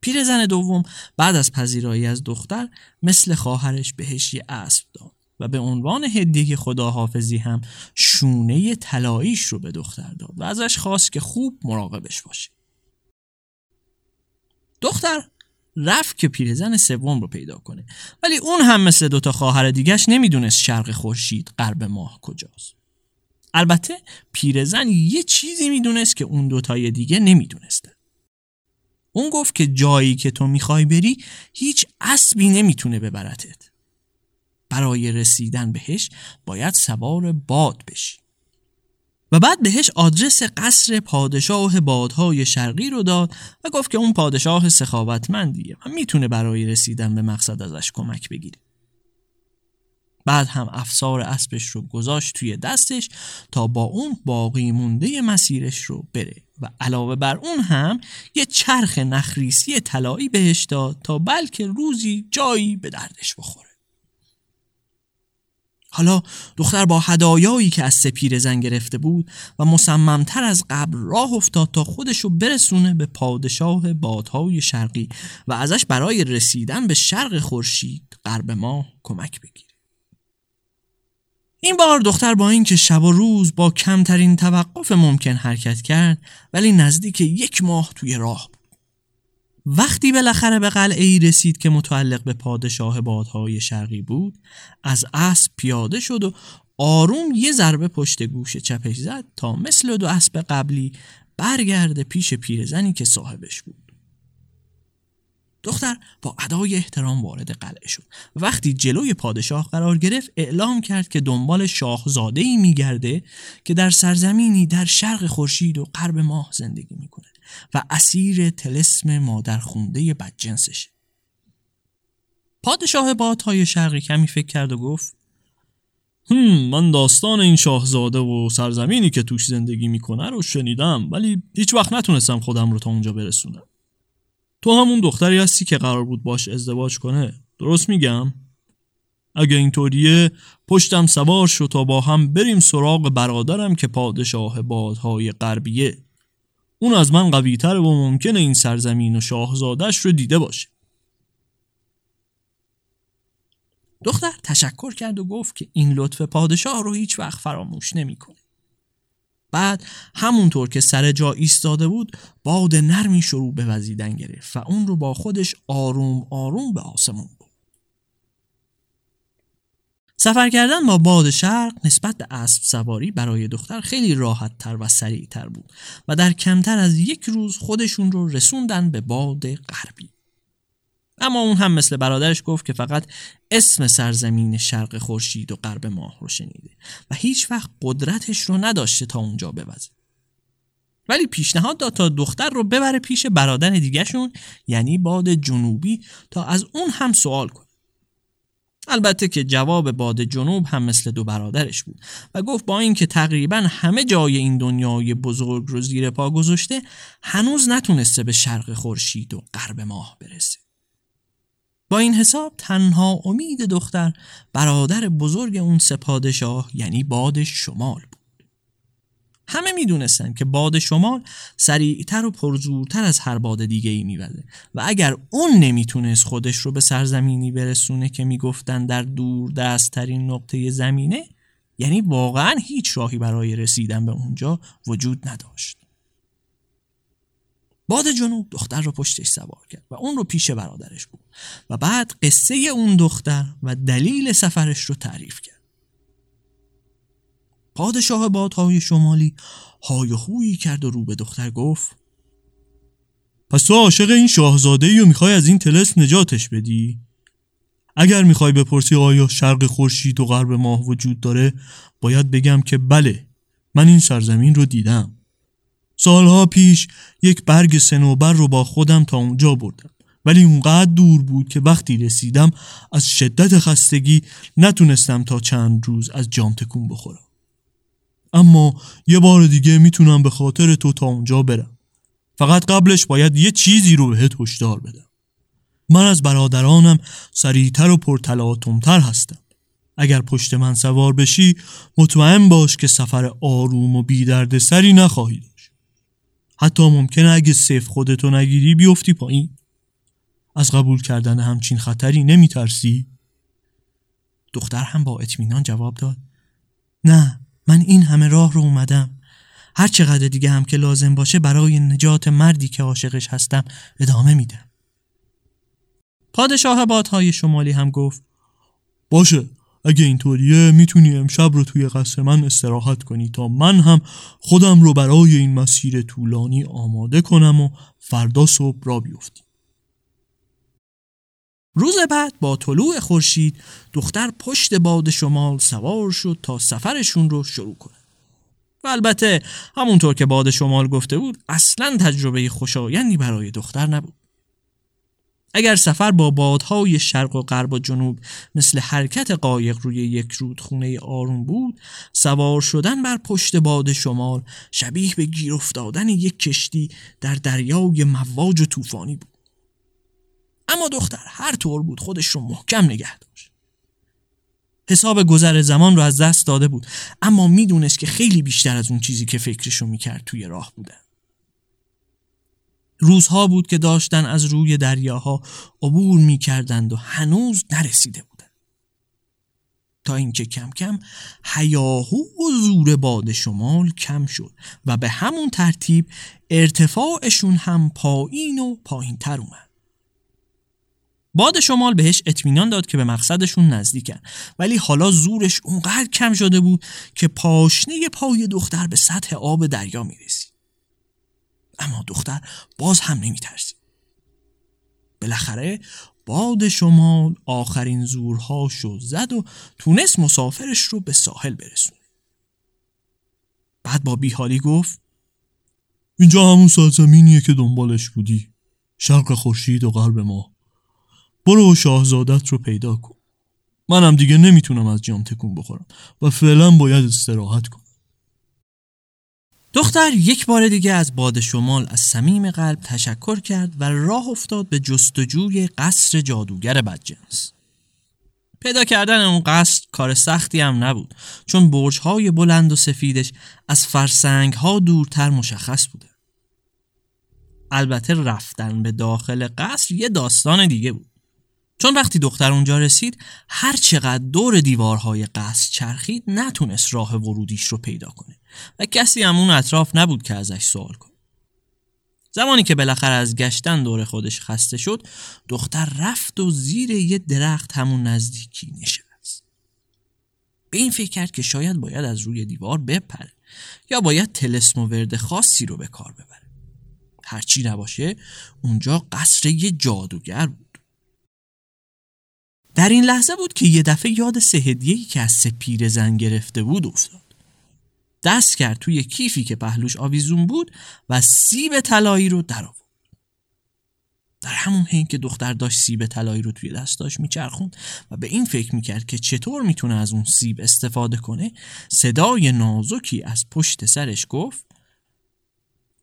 پیرزن دوم بعد از پذیرایی از دختر مثل خواهرش بهش یه اسب داد و به عنوان هدیه خداحافظی هم شونه طلاییش رو به دختر داد و ازش خواست که خوب مراقبش باشه. دختر رفت که پیرزن سوم رو پیدا کنه. ولی اون هم مثل دوتا خواهر دیگهش نمی‌دونست شرق خورشید غرب ماه کجاست. البته پیرزن یه چیزی می‌دونست که اون دوتای دیگه نمی‌دونسته. اون گفت که جایی که تو می‌خوای بری هیچ اسبی نمی‌تونه ببرتت. برای رسیدن بهش باید سوار باد بشی. و بعد بهش آدرس قصر پادشاه بادهای شرقی رو داد و گفت که اون پادشاه سخاوتمندیه و می‌تونه برای رسیدن به مقصد ازش کمک بگیره. بعد هم افسار اسبش رو گذاشت توی دستش تا با اون باقی مونده مسیرش رو بره و علاوه بر اون هم یه چرخ نخریسی طلایی بهش داد تا بلکه روزی جایی به دردش بخوره. حالا دختر با هدایایی که از سپیر زن گرفته بود و مصممتر از قبل راه افتاد تا خودشو برسونه به پادشاه بادهای شرقی و ازش برای رسیدن به شرق خورشید غرب ما کمک بگیره این بار دختر با اینکه شب و روز با کمترین توقف ممکن حرکت کرد ولی نزدیک یک ماه توی راه بود. وقتی بالاخره به قلعه ای رسید که متعلق به پادشاه بادهای شرقی بود از اسب پیاده شد و آروم یه ضربه پشت گوش چپش زد تا مثل دو اسب قبلی برگرده پیش پیرزنی که صاحبش بود. دختر با ادای احترام وارد قلعه شد. وقتی جلوی پادشاه قرار گرفت اعلام کرد که دنبال شاهزاده ای میگرده که در سرزمینی در شرق خورشید و غرب ماه زندگی می‌کنه و اسیر تلسم مادر خونده بدجنسشه. پادشاه بادهای شرقی کمی فکر کرد و گفت هم من داستان این شاهزاده و سرزمینی که توش زندگی می‌کنه رو شنیدم ولی هیچ وقت نتونستم خودم رو تا اونجا برسونم. تو همون دختری هستی که قرار بود باش ازدواج کنه درست میگم؟ اگه اینطوریه پشتم سوار شو تا با هم بریم سراغ برادرم که پادشاه بادهای غربیه اون از من قویتر و ممکنه این سرزمین و شاهزادش رو دیده باشه دختر تشکر کرد و گفت که این لطف پادشاه رو هیچ وقت فراموش نمی‌کنه. بعد همونطور که سر جا ایستاده بود باد نرمی شروع به وزیدن گرفت و اون رو با خودش آروم آروم به آسمون بود. سفر کردن با باد شرق نسبت به اسب سواری برای دختر خیلی راحت تر و سریع تر بود و در کمتر از یک روز خودشون رو رسوندن به باد غربی. اما اون هم مثل برادرش گفت که فقط اسم سرزمین شرق خورشید و غرب ماه رو شنیده و هیچ وقت قدرتش رو نداشته تا اونجا بوزه. ولی پیشنهاد داد تا دختر رو ببره پیش برادر دیگهشون یعنی باد جنوبی تا از اون هم سوال کنه. البته که جواب باد جنوب هم مثل دو برادرش بود و گفت با اینکه تقریبا همه جای این دنیای بزرگ رو زیر پا گذاشته هنوز نتونسته به شرق خورشید و غرب ماه برسه. با این حساب تنها امید دختر برادر بزرگ اون سه پادشاه یعنی باد شمال بود. همه می‌دونستن که باد شمال سریعتر و پرزورتر از هر باد دیگه ای میوزه و اگر اون نمی‌تونست خودش رو به سرزمینی برسونه که می‌گفتن در دور دستترین نقطه زمینه یعنی واقعا هیچ راهی برای رسیدن به اونجا وجود نداشت. باد جنوب دختر رو پشتش سوار کرد و اون رو پیش برادرش بود و بعد قصه اون دختر و دلیل سفرش رو تعریف کرد پادشاه بادهای شمالی های خویی کرد و رو به دختر گفت پس تو عاشق این شاهزاده ای و می‌خوای از این تلس نجاتش بدی؟ اگر می‌خوای بپرسی آیا شرق خورشید و غرب ماه وجود داره باید بگم که بله من این سرزمین رو دیدم سالها پیش یک برگ سنوبر رو با خودم تا اونجا بردم. ولی اونقدر دور بود که وقتی رسیدم از شدت خستگی نتونستم تا چند روز از جام تکون بخورم. اما یه بار دیگه می‌تونم به خاطر تو تا اونجا برم. فقط قبلش باید یه چیزی رو بهت هشدار بدم. من از برادرانم سریعتر و پرتلاتمتر هستم. اگر پشت من سوار بشی مطمئن باش که سفر آروم و بیدرد سری نخواهی داشت. حتی ممکنه اگه صف خودتو نگیری بیفتی پایین. از قبول کردن همچین خطری نمی ترسی؟ دختر هم با اطمینان جواب داد. نه من این همه راه رو اومدم. هر چقدر دیگه هم که لازم باشه برای نجات مردی که عاشقش هستم ادامه میدم. پادشاه بادهای شمالی هم گفت باشه اگه اینطوریه می‌تونی امشب رو توی قصر من استراحت کنی تا من هم خودم رو برای این مسیر طولانی آماده کنم و فردا صبح را بیفتیم. روز بعد با طلوع خورشید دختر پشت باد شمال سوار شد تا سفرشون رو شروع کنه. و البته همونطور که باد شمال گفته بود اصلا تجربه خوشایندی برای دختر نبود. اگر سفر با بادهای شرق و غرب و جنوب مثل حرکت قایق روی یک رودخونه آروم بود سوار شدن بر پشت باد شمال شبیه به گیر افتادن یک کشتی در دریای مواج و طوفانی بود. اما دختر هر طور بود خودش رو محکم نگه داشت. حساب گذر زمان رو از دست داده بود اما می‌دونست که خیلی بیشتر از اون چیزی که فکرشو می‌کرد توی راه بودن. روزها بود که داشتن از روی دریاها عبور می‌کردند و هنوز نرسیده بودن تا اینکه کم کم هیاهو و زور باد شمال کم شد و به همون ترتیب ارتفاعشون هم پایین و پایین تر اومد. باد شمال بهش اطمینان داد که به مقصدشون نزدیکن. ولی حالا زورش اونقدر کم شده بود که پاشنه پای دختر به سطح آب دریا می‌رسید. اما دختر باز هم نمیترسید. بالاخره باد شمال آخرین زورهاشو زد و تونست مسافرش رو به ساحل برسونه. بعد با بیحالی گفت اینجا همون سرزمینیه که دنبالش بودی. شرق خورشید و قلب ما. برو شاهزادت رو پیدا کن. منم دیگه نمی‌تونم از جام تکون بخورم و فعلا باید استراحت کنم. دختر یک بار دیگه از باد شمال از صمیم قلب تشکر کرد و راه افتاد به جستجوی قصر جادوگر بدجنس. پیدا کردن اون قصر کار سختی هم نبود چون برج‌های بلند و سفیدش از فرسنگ‌ها دورتر مشخص بوده. البته رفتن به داخل قصر یه داستان دیگه بود. چون وقتی دختر اونجا رسید هر چقدر دور دیوارهای قصر چرخید نتونست راه ورودیش رو پیدا کنه و کسی هم اون اطراف نبود که ازش سوال کنه. زمانی که بالاخره از گشتن دور خودش خسته شد دختر رفت و زیر یه درخت همون نزدیکی نشست. به این فکر کرد که شاید باید از روی دیوار بپره یا باید تلسم و ورد خاصی رو به کار ببره. هرچی نباشه اونجا قصر یه جادوگر بود. در این لحظه بود که یه دفعه یاد سه که از سه زن گرفته بود افتاد. دست کرد توی کیفی که پهلوش آویزون بود و سیب طلایی رو در آورد در همون حین که دختر داشت سیب طلایی رو توی دستاش میچرخوند و به این فکر می‌کرد که چطور می‌تونه از اون سیب استفاده کنه صدای نازکی از پشت سرش گفت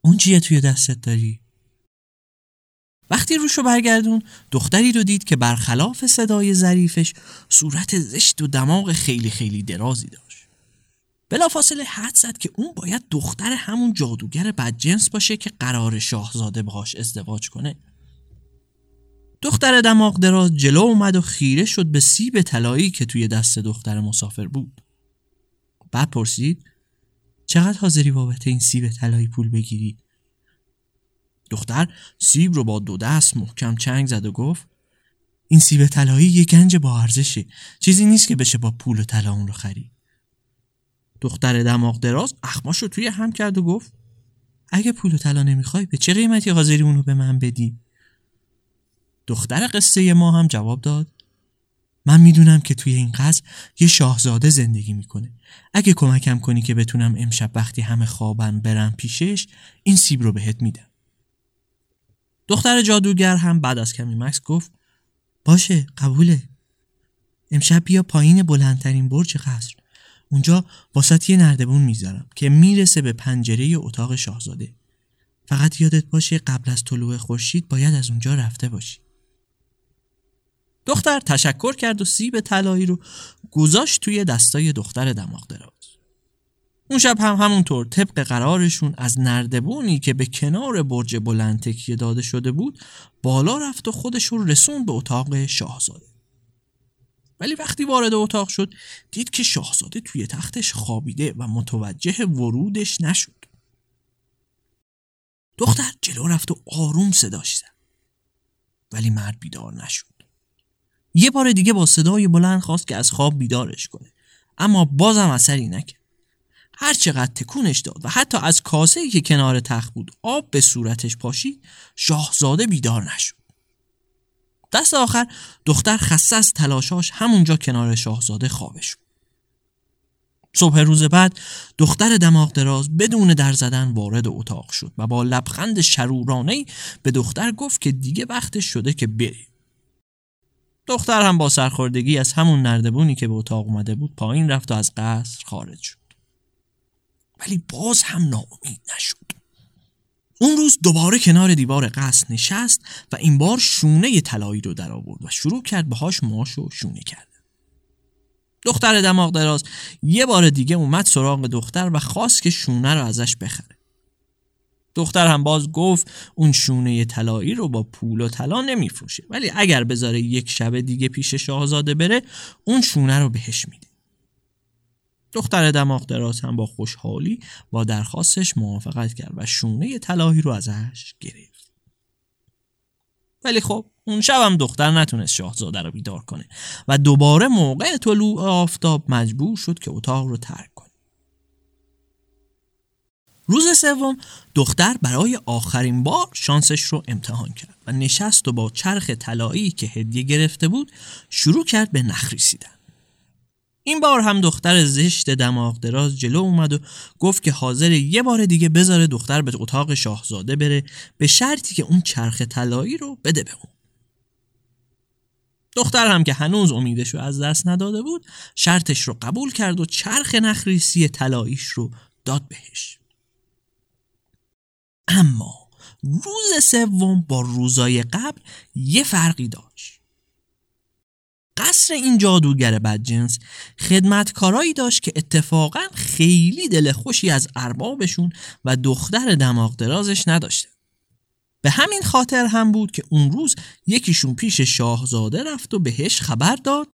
اون چیه توی دستت داری؟ وقتی روشو برگردون دختری رو دید که برخلاف صدای ظریفش صورت زشت و دماغ خیلی خیلی درازی داشت بلافاصله حد زد که اون باید دختر همون جادوگر بدجنس باشه که قرار شاهزاده باهاش ازدواج کنه. دختر دماغ دراز جلو اومد و خیره شد به سیب طلایی که توی دست دختر مسافر بود. بعد پرسید چقدر حاضری بابت این سیب طلایی پول بگیری؟ دختر سیب رو با دو دست محکم چنگ زد و گفت این سیب طلایی یه گنج با ارزشه. چیزی نیست که بشه با پول و طلا اون رو خرید. دختر دماغ دراز اخماش رو توی هم کرد و گفت اگه پول و طلا نمی‌خوای به چه قیمتی حاضری اونو به من بدی؟ دختر قصه ما هم جواب داد من می‌دونم که توی این قصر یه شاهزاده زندگی می‌کنه. اگه کمکم کنی که بتونم امشب وقتی همه خوابن برم پیشش این سیب رو بهت میدم. دختر جادوگر هم بعد از کمی مکس گفت باشه قبوله. امشب بیا پایین بلندترین برج قصر. اونجا واسط یه نردبون می‌ذارم که می‌رسه به پنجره اتاق شاهزاده. فقط یادت باشه قبل از طلوع خورشید باید از اونجا رفته باشی. دختر تشکر کرد و سیب طلایی رو گذاشت توی دستای دختر دماغ دراز. اون شب هم همونطور طبق قرارشون از نردبونی که به کنار برج بلند تکیه داده شده بود بالا رفت و خودشون رسون به اتاق شاهزاده. ولی وقتی وارد اتاق شد دید که شاهزاده توی تختش خوابیده و متوجه ورودش نشد. دختر جلو رفت و آروم صداش زد. ولی مرد بیدار نشد. یه بار دیگه با صدای بلند خواست که از خواب بیدارش کنه. اما بازم اثری نکرد. هر چقدر تکونش داد و حتی از کاسه که کنار تخت بود آب به صورتش پاشید شاهزاده بیدار نشد. دست آخر دختر خسته از تلاشاش همونجا کنار شاهزاده خوابش شد صبح روز بعد دختر دماغ دراز بدون در زدن وارد اتاق شد و با لبخند شرورانه به دختر گفت که دیگه وقتش شده که بره دختر هم با سرخوردگی از همون نردبونی که به اتاق اومده بود پایین رفت و از قصر خارج شد. ولی باز هم ناامید نشد. اون روز دوباره کنار دیوار قصد نشست و این بار شونه طلایی رو در آورد و شروع کرد بهاش ماش و شونه کرد دختر دماغ دراز یه بار دیگه اومد سراغ دختر و خواست که شونه رو ازش بخره. دختر هم باز گفت اون شونه طلایی رو با پول و طلا نمیفروشه ولی اگر بذاره یک شب دیگه پیش شاهزاده بره اون شونه رو بهش میده. دختر دماغ دراز هم با خوشحالی با درخواستش موافقت کرد و شونه طلاهی رو ازش گرفت. ولی خب اون شب هم دختر نتونست شاهزاده رو بیدار کنه و دوباره موقع طلوع آفتاب مجبور شد که اتاق رو ترک کنه. روز سوم دختر برای آخرین بار شانسش رو امتحان کرد و نشست و با چرخ طلایی که هدیه گرفته بود شروع کرد به نخریسیدن. این بار هم دختر زشت دماغ دراز جلو اومد و گفت که حاضر یه بار دیگه بذاره دختر به اتاق شاهزاده بره به شرطی که اون چرخ طلایی رو بده به اون. دختر هم که هنوز امیدش رو از دست نداده بود شرطش رو قبول کرد و چرخ نخریسی طلاییش رو داد بهش. اما روز سوم با روزای قبل یه فرقی داشت. قصر این جادوگر بدجنس خدمتکارایی داشت که اتفاقا خیلی دل خوشی از اربابشون و دختر دماغ درازش نداشته. به همین خاطر هم بود که اون روز یکیشون پیش شاهزاده رفت و بهش خبر داد.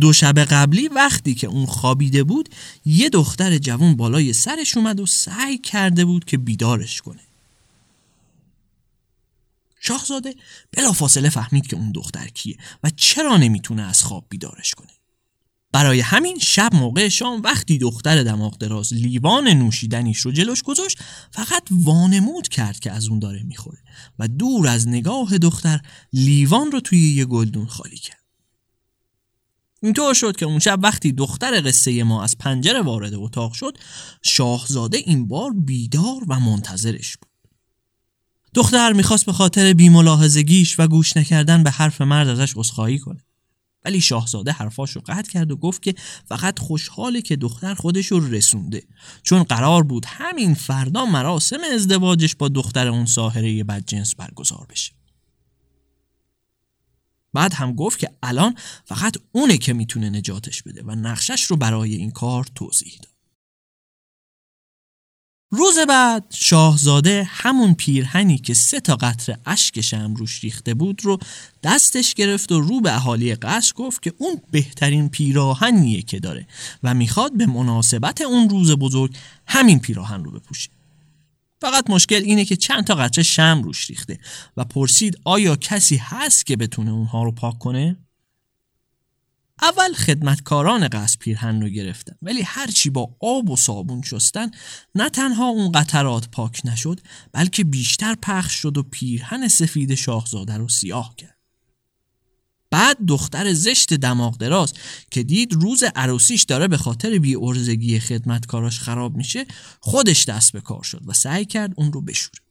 دو شب قبلی وقتی که اون خوابیده بود یه دختر جوان بالای سرش اومد و سعی کرده بود که بیدارش کنه. شاهزاده بلافاصله فهمید که اون دختر کیه و چرا نمی‌تونه از خواب بیدارش کنه. برای همین شب موقع شام وقتی دختر دماغ دراز لیوان نوشیدنیش رو جلوش گذاشت فقط وانمود کرد که از اون داره می‌خوره و دور از نگاه دختر لیوان رو توی یه گلدون خالی کرد. اینطور شد که اون شب وقتی دختر قصه ما از پنجره وارد اتاق شد شاهزاده این بار بیدار و منتظرش بود. دختر می‌خواست به خاطر بیملاحظگیش و گوش نکردن به حرف مرد ازش عذرخواهی کنه. ولی شاهزاده حرفاش رو قطع کرد و گفت که فقط خوشحاله که دختر خودش رو رسونده. چون قرار بود همین فردا مراسم ازدواجش با دختر اون ساحره بدجنس برگزار بشه. بعد هم گفت که الان فقط اونه که می‌تونه نجاتش بده و نقشش رو برای این کار توضیح داد. روز بعد شاهزاده همون پیرهنی که سه تا قطره اشک شم روش ریخته بود رو دستش گرفت و رو به اهالی قصر گفت که اون بهترین پیراهنیه که داره و می‌خواد به مناسبت اون روز بزرگ همین پیراهن رو بپوشه فقط مشکل اینه که چند تا قطره شم روش ریخته و پرسید آیا کسی هست که بتونه اونها رو پاک کنه؟ اول خدمتکاران قصد پیرهن رو گرفتن ولی هرچی با آب و صابون شستن نه تنها اون قطرات پاک نشد بلکه بیشتر پخش شد و پیرهن سفید شاهزاده رو سیاه کرد. بعد دختر زشت دماغ دراز که دید روز عروسیش داره به خاطر بی ارزگی خدمتکاراش خراب میشه خودش دست به کار شد و سعی کرد اون رو بشوره.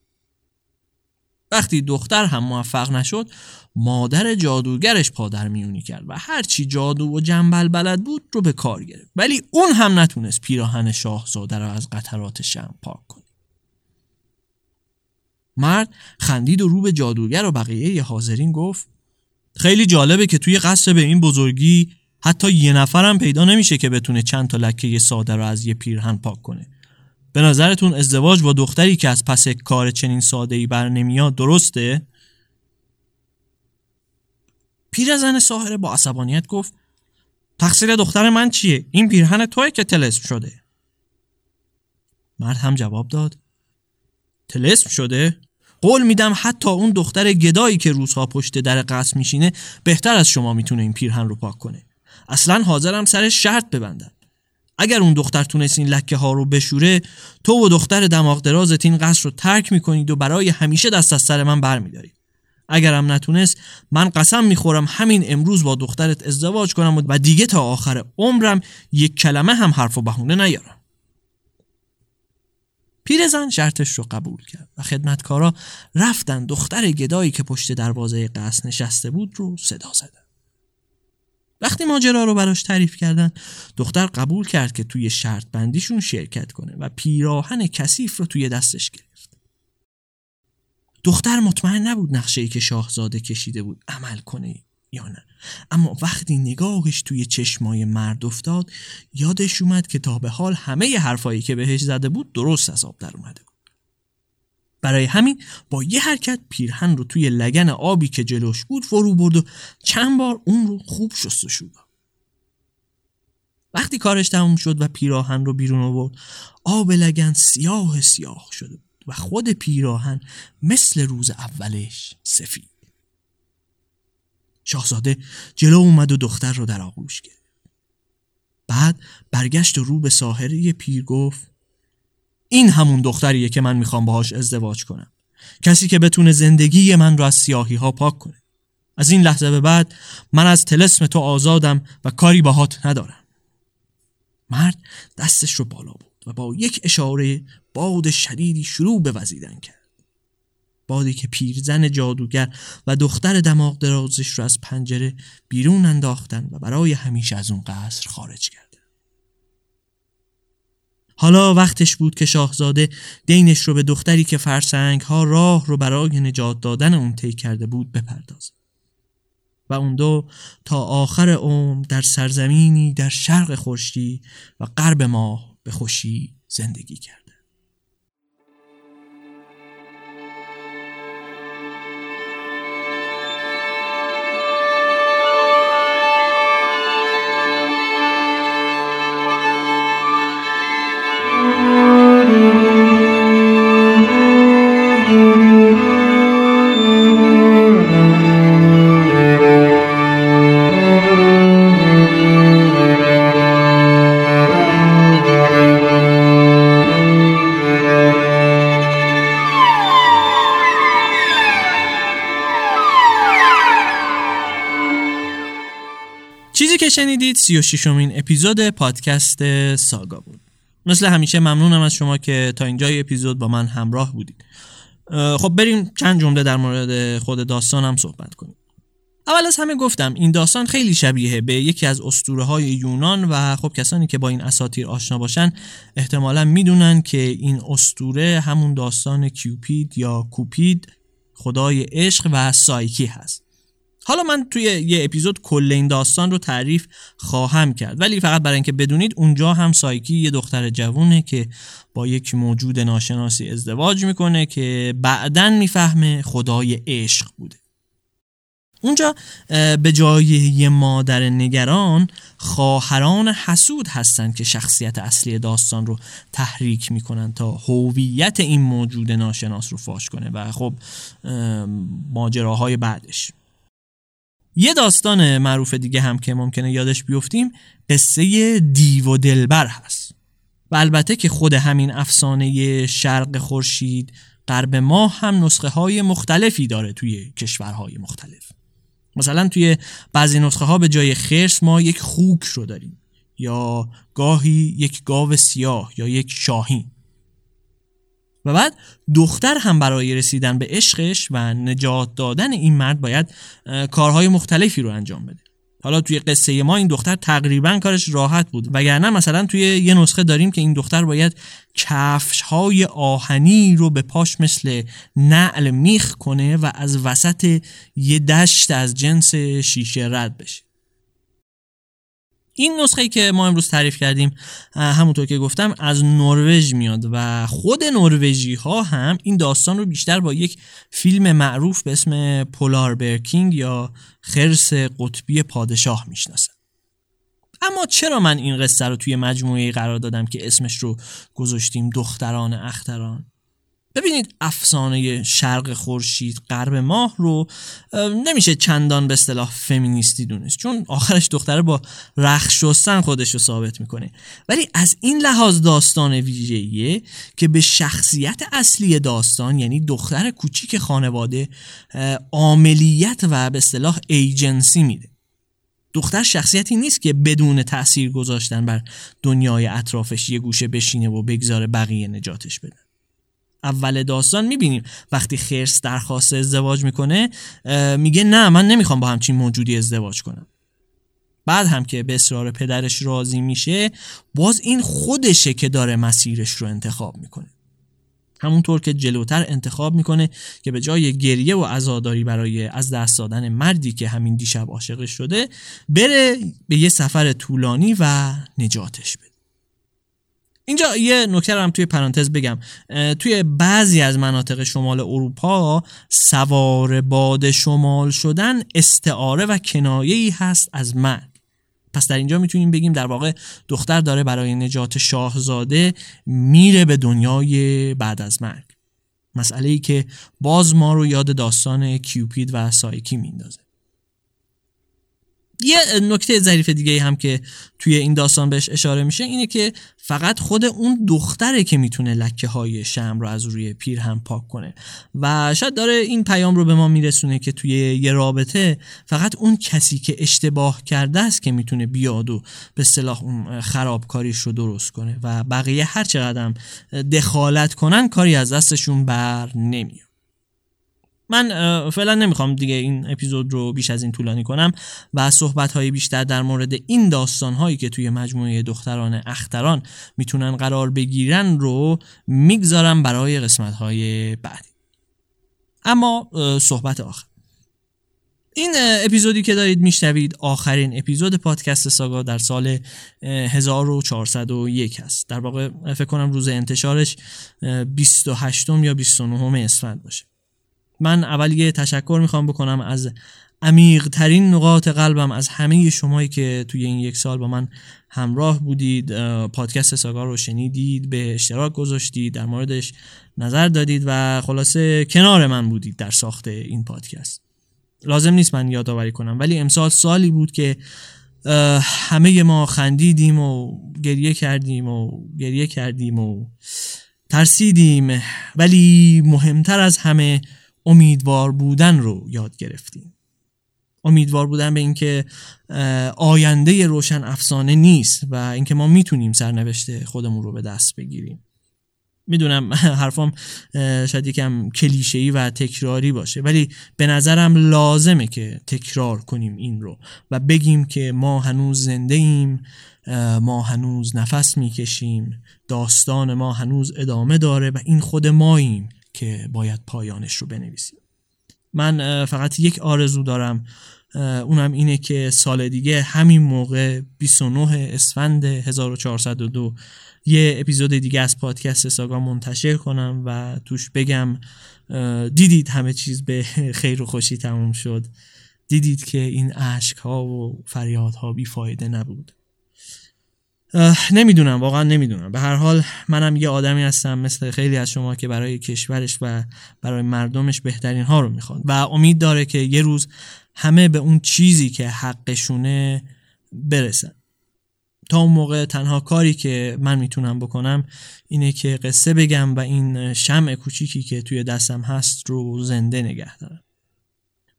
وقتی دختر هم موفق نشد مادر جادوگرش پادر میونی کرد و هرچی جادو و جنبل بلد بود رو به کار گرفت. ولی اون هم نتونست پیراهن شاهزاده را از قطرات شم پاک کنه. مرد خندید و رو به جادوگر و بقیه حاضرین گفت خیلی جالبه که توی قصر به این بزرگی حتی یه نفرم پیدا نمیشه که بتونه چند تا لکه ساده رو از یه پیرهن پاک کنه. به نظرتون ازدواج با دختری که از پس کار چنین ساده ای بر نمیاد درسته؟ پیرزن ساحره با عصبانیت گفت تقصیر دختر من چیه؟ این پیرهن توی که تلسم شده مرد هم جواب داد تلسم شده؟ قول میدم حتی اون دختر گدایی که روزها پشت در قصد میشینه بهتر از شما می‌تونه این پیرهن رو پاک کنه اصلا حاضرم سر شرط ببندم اگر اون دختر تونست این لکه ها رو بشوره تو و دختر دماغ درازت این قصر رو ترک می‌کنید و برای همیشه دست از سر من برمیدارید. اگرم نتونست من قسم می‌خورم همین امروز با دخترت ازدواج کنم و دیگه تا آخر عمرم یک کلمه هم حرف و بهونه نیارم. پیرزن شرطش رو قبول کرد و خدمتکارا رفتن دختر گدایی که پشت دروازه قصر نشسته بود رو صدا زدن. وقتی ماجرا رو براش تعریف کردن دختر قبول کرد که توی شرط بندیشون شرکت کنه و پیراهن کثیف رو توی دستش گرفت. دختر مطمئن نبود نقشه ای که شاهزاده کشیده بود عمل کنه یا نه. اما وقتی نگاهش توی چشمای مرد افتاد یادش اومد که تا به حال همه حرفایی که بهش زده بود درست از آب در اومده برای همین با یه حرکت پیرهن رو توی لگن آبی که جلوش بود فرو برد و چند بار اون رو خوب شستشو داد وقتی کارش تموم شد و پیراهن رو بیرون آورد آب لگن سیاه سیاه شده و خود پیراهن مثل روز اولش سفید. شاهزاده جلو اومد و دختر رو در آغوش گرفت. بعد برگشت و رو به ساحره پیر گفت این همون دختریه که من می‌خوام باهاش ازدواج کنم. کسی که بتونه زندگی من رو از سیاهی ها پاک کنه. از این لحظه به بعد من از تلسم تو آزادم و کاری باهات ندارم. مرد دستش رو بالا بود و با یک اشاره باد شدیدی شروع به وزیدن کرد. بادی که پیرزن جادوگر و دختر دماغ درازش رو از پنجره بیرون انداختن و برای همیشه از اون قصر خارج کرد. حالا وقتش بود که شاهزاده دینش رو به دختری که فرسنگ ها راه رو برای نجات دادن اون طی کرده بود بپردازه. و اون دو تا آخر عمر در سرزمینی در شرق خورشید و غرب ماه به خوشی زندگی کرد. سی و ششمین اپیزود پادکست ساگا بود مثل همیشه ممنونم از شما که تا اینجای اپیزود با من همراه بودید. خب بریم چند جمله در مورد خود داستانم صحبت کنیم. اول از همه گفتم این داستان خیلی شبیه به یکی از اسطوره های یونان و خب کسانی که با این اساطیر آشنا باشن احتمالا می‌دونن که این اسطوره همون داستان کیوپید یا کوپید خدای عشق و سایکی هست. حالا من توی یه اپیزود کل این داستان رو تعریف خواهم کرد. ولی فقط برای اینکه بدونید اونجا هم سایکی یه دختر جوونه که با یک موجود ناشناسی ازدواج می‌کنه که بعدا می‌فهمه خدای عشق بوده. اونجا به جای یه مادر نگران خواهران حسود هستند که شخصیت اصلی داستان رو تحریک می‌کنن تا هویت این موجود ناشناس رو فاش کنه. و خب ماجراهای بعدش. یه داستان معروف دیگه هم که ممکنه یادش بیفتیم قصه دیو و دلبر هست. و البته که خود همین افسانه شرق خورشید غرب ماه هم نسخه های مختلفی داره توی کشورهای مختلف. مثلا توی بعضی نسخه ها به جای خرس ما یک خوک رو داریم یا گاهی یک گاو سیاه یا یک شاهین. و بعد دختر هم برای رسیدن به عشقش و نجات دادن این مرد باید کارهای مختلفی رو انجام بده. حالا توی قصه ما این دختر تقریبا کارش راحت بود. وگرنه مثلا توی یه نسخه داریم که این دختر باید کفش های آهنی رو به پاش مثل نعل میخ کنه و از وسط یه دشت از جنس شیشه رد بشه. این نسخه که ما امروز تعریف کردیم همونطور که گفتم از نروژ میاد و خود نروژی ها هم این داستان رو بیشتر با یک فیلم معروف به اسم پولار برکینگ یا خرس قطبی پادشاه می‌شناسن. اما چرا من این قصه رو توی مجموعه قرار دادم که اسمش رو گذاشتیم دختران اختران؟ ببینید افسانه شرق خورشید غرب ماه رو نمیشه چندان به اصطلاح فمینیستی دونست چون آخرش دختره با رخ شستن خودش رو ثابت می‌کنه. ولی از این لحاظ داستان ویژه‌ایه که به شخصیت اصلی داستان یعنی دختر کوچیک خانواده عاملیت و به اصطلاح ایجنسی میده. دختر شخصیتی نیست که بدون تاثیر گذاشتن بر دنیای اطرافش یه گوشه بشینه و بگذاره بقیه نجاتش بدن. اول داستان می‌بینیم. وقتی خرس درخواست ازدواج می‌کنه میگه نه من نمی‌خوام با همچین موجودی ازدواج کنم. بعد هم که به اصرار پدرش راضی میشه باز این خودشه که داره مسیرش رو انتخاب می‌کنه. همونطور که جلوتر انتخاب می‌کنه که به جای گریه و عزاداری برای از دست دادن مردی که همین دیشب عاشقش شده بره به یه سفر طولانی و نجاتش بده. اینجا یه نکته رو هم توی پرانتز بگم. توی بعضی از مناطق شمال اروپا سوار باد شمال شدن استعاره و کنایه ای هست از مرگ. پس در اینجا می‌تونیم بگیم در واقع دختر داره برای نجات شاهزاده میره به دنیای بعد از مرگ. مسئله ای که باز ما رو یاد داستان کیوپید و سایکی میندازه یه نکته ظریف دیگه هم که توی این داستان بهش اشاره میشه اینه که فقط خود اون دختره که می‌تونه لکه های شم رو از روی پیر هم پاک کنه. و شاید داره این پیام رو به ما میرسونه که توی یه رابطه فقط اون کسی که اشتباه کرده است که می‌تونه بیاد و به صلاح اون خرابکاریش رو درست کنه. و بقیه هر چقدر دخالت کنن کاری از دستشون بر نمیاد. من فعلا نمی‌خوام دیگه این اپیزود رو بیش از این طولانی کنم و صحبت های بیشتر در مورد این داستان هایی که توی مجموعه دختران اختران می‌تونن قرار بگیرن رو می‌گذارم برای قسمت های بعدی. اما صحبت آخر. این اپیزودی که دارید میشنوید آخرین اپیزود پادکست ساگا در سال 1401 است در واقع فکر کنم روز انتشارش 28 یا 29 اسفند باشه. من اول یه تشکر می‌خوام بکنم از عمیق ترین نقاط قلبم از همه شمایی که توی این یک سال با من همراه بودید پادکست ساگا رو شنیدید به اشتراک گذاشتید در موردش نظر دادید و خلاصه کنار من بودید در ساخت این پادکست. لازم نیست من یادآوری کنم ولی امسال سالی بود که همه ما خندیدیم و گریه کردیم و گریه کردیم و ترسیدیم ولی مهمتر از همه امیدوار بودن رو یاد گرفتیم. امیدوار بودن به اینکه آینده روشن افسانه نیست و اینکه ما می‌تونیم سرنوشت خودمون رو به دست بگیریم. می‌دونم حرفام شاید یکم کلیشه‌ای و تکراری باشه ولی به نظرم لازمه که تکرار کنیم این رو و بگیم که ما هنوز زنده ایم ما هنوز نفس می‌کشیم داستان ما هنوز ادامه داره و این خود ماییم. که باید پایانش رو بنویسیم. من فقط یک آرزو دارم. اونم اینه که سال دیگه همین موقع 29 اسفند 1402 یه اپیزود دیگه از پادکست ساگا منتشر کنم و توش بگم دیدید همه چیز به خیر و خوشی تموم شد. دیدید که این عشق ها و فریاد ها بیفایده نبود. نمی‌دونم واقعا نمی‌دونم. به هر حال منم یه آدمی هستم مثل خیلی از شما که برای کشورش و برای مردمش بهترین ها رو می‌خواد. و امید داره که یه روز همه به اون چیزی که حقشونه برسن. تا اون موقع تنها کاری که من می‌تونم بکنم اینه که قصه بگم و این شمع کوچیکی که توی دستم هست رو زنده نگه دارم.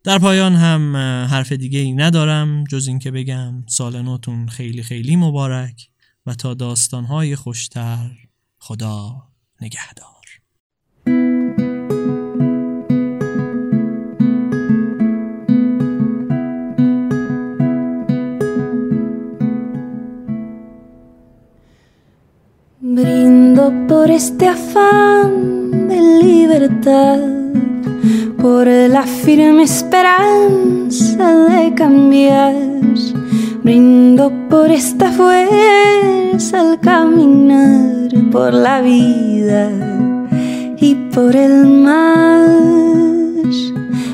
در پایان هم حرف دیگه ای ندارم جز اینکه بگم سال نوتون خیلی خیلی مبارک. و تا داستانهای خوشتر خدا نگهدار Brindo por este afán de libertad, por la firme esperanza de cambiar. Brindo por esta fuerza al caminar por la vida y por el mar.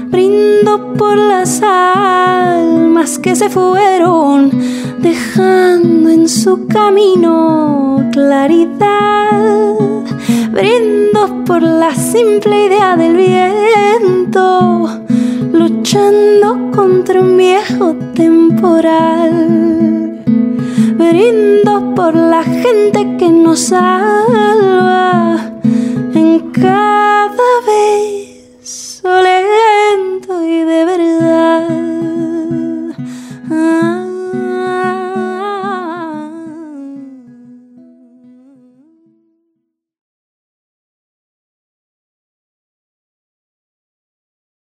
Brindo por las almas que se fueron dejando en su camino claridad. Brindo por la simple idea del viento, luchando contra un viejo temporal. Brindo por la gente que nos salva en cada beso lento y de verdad.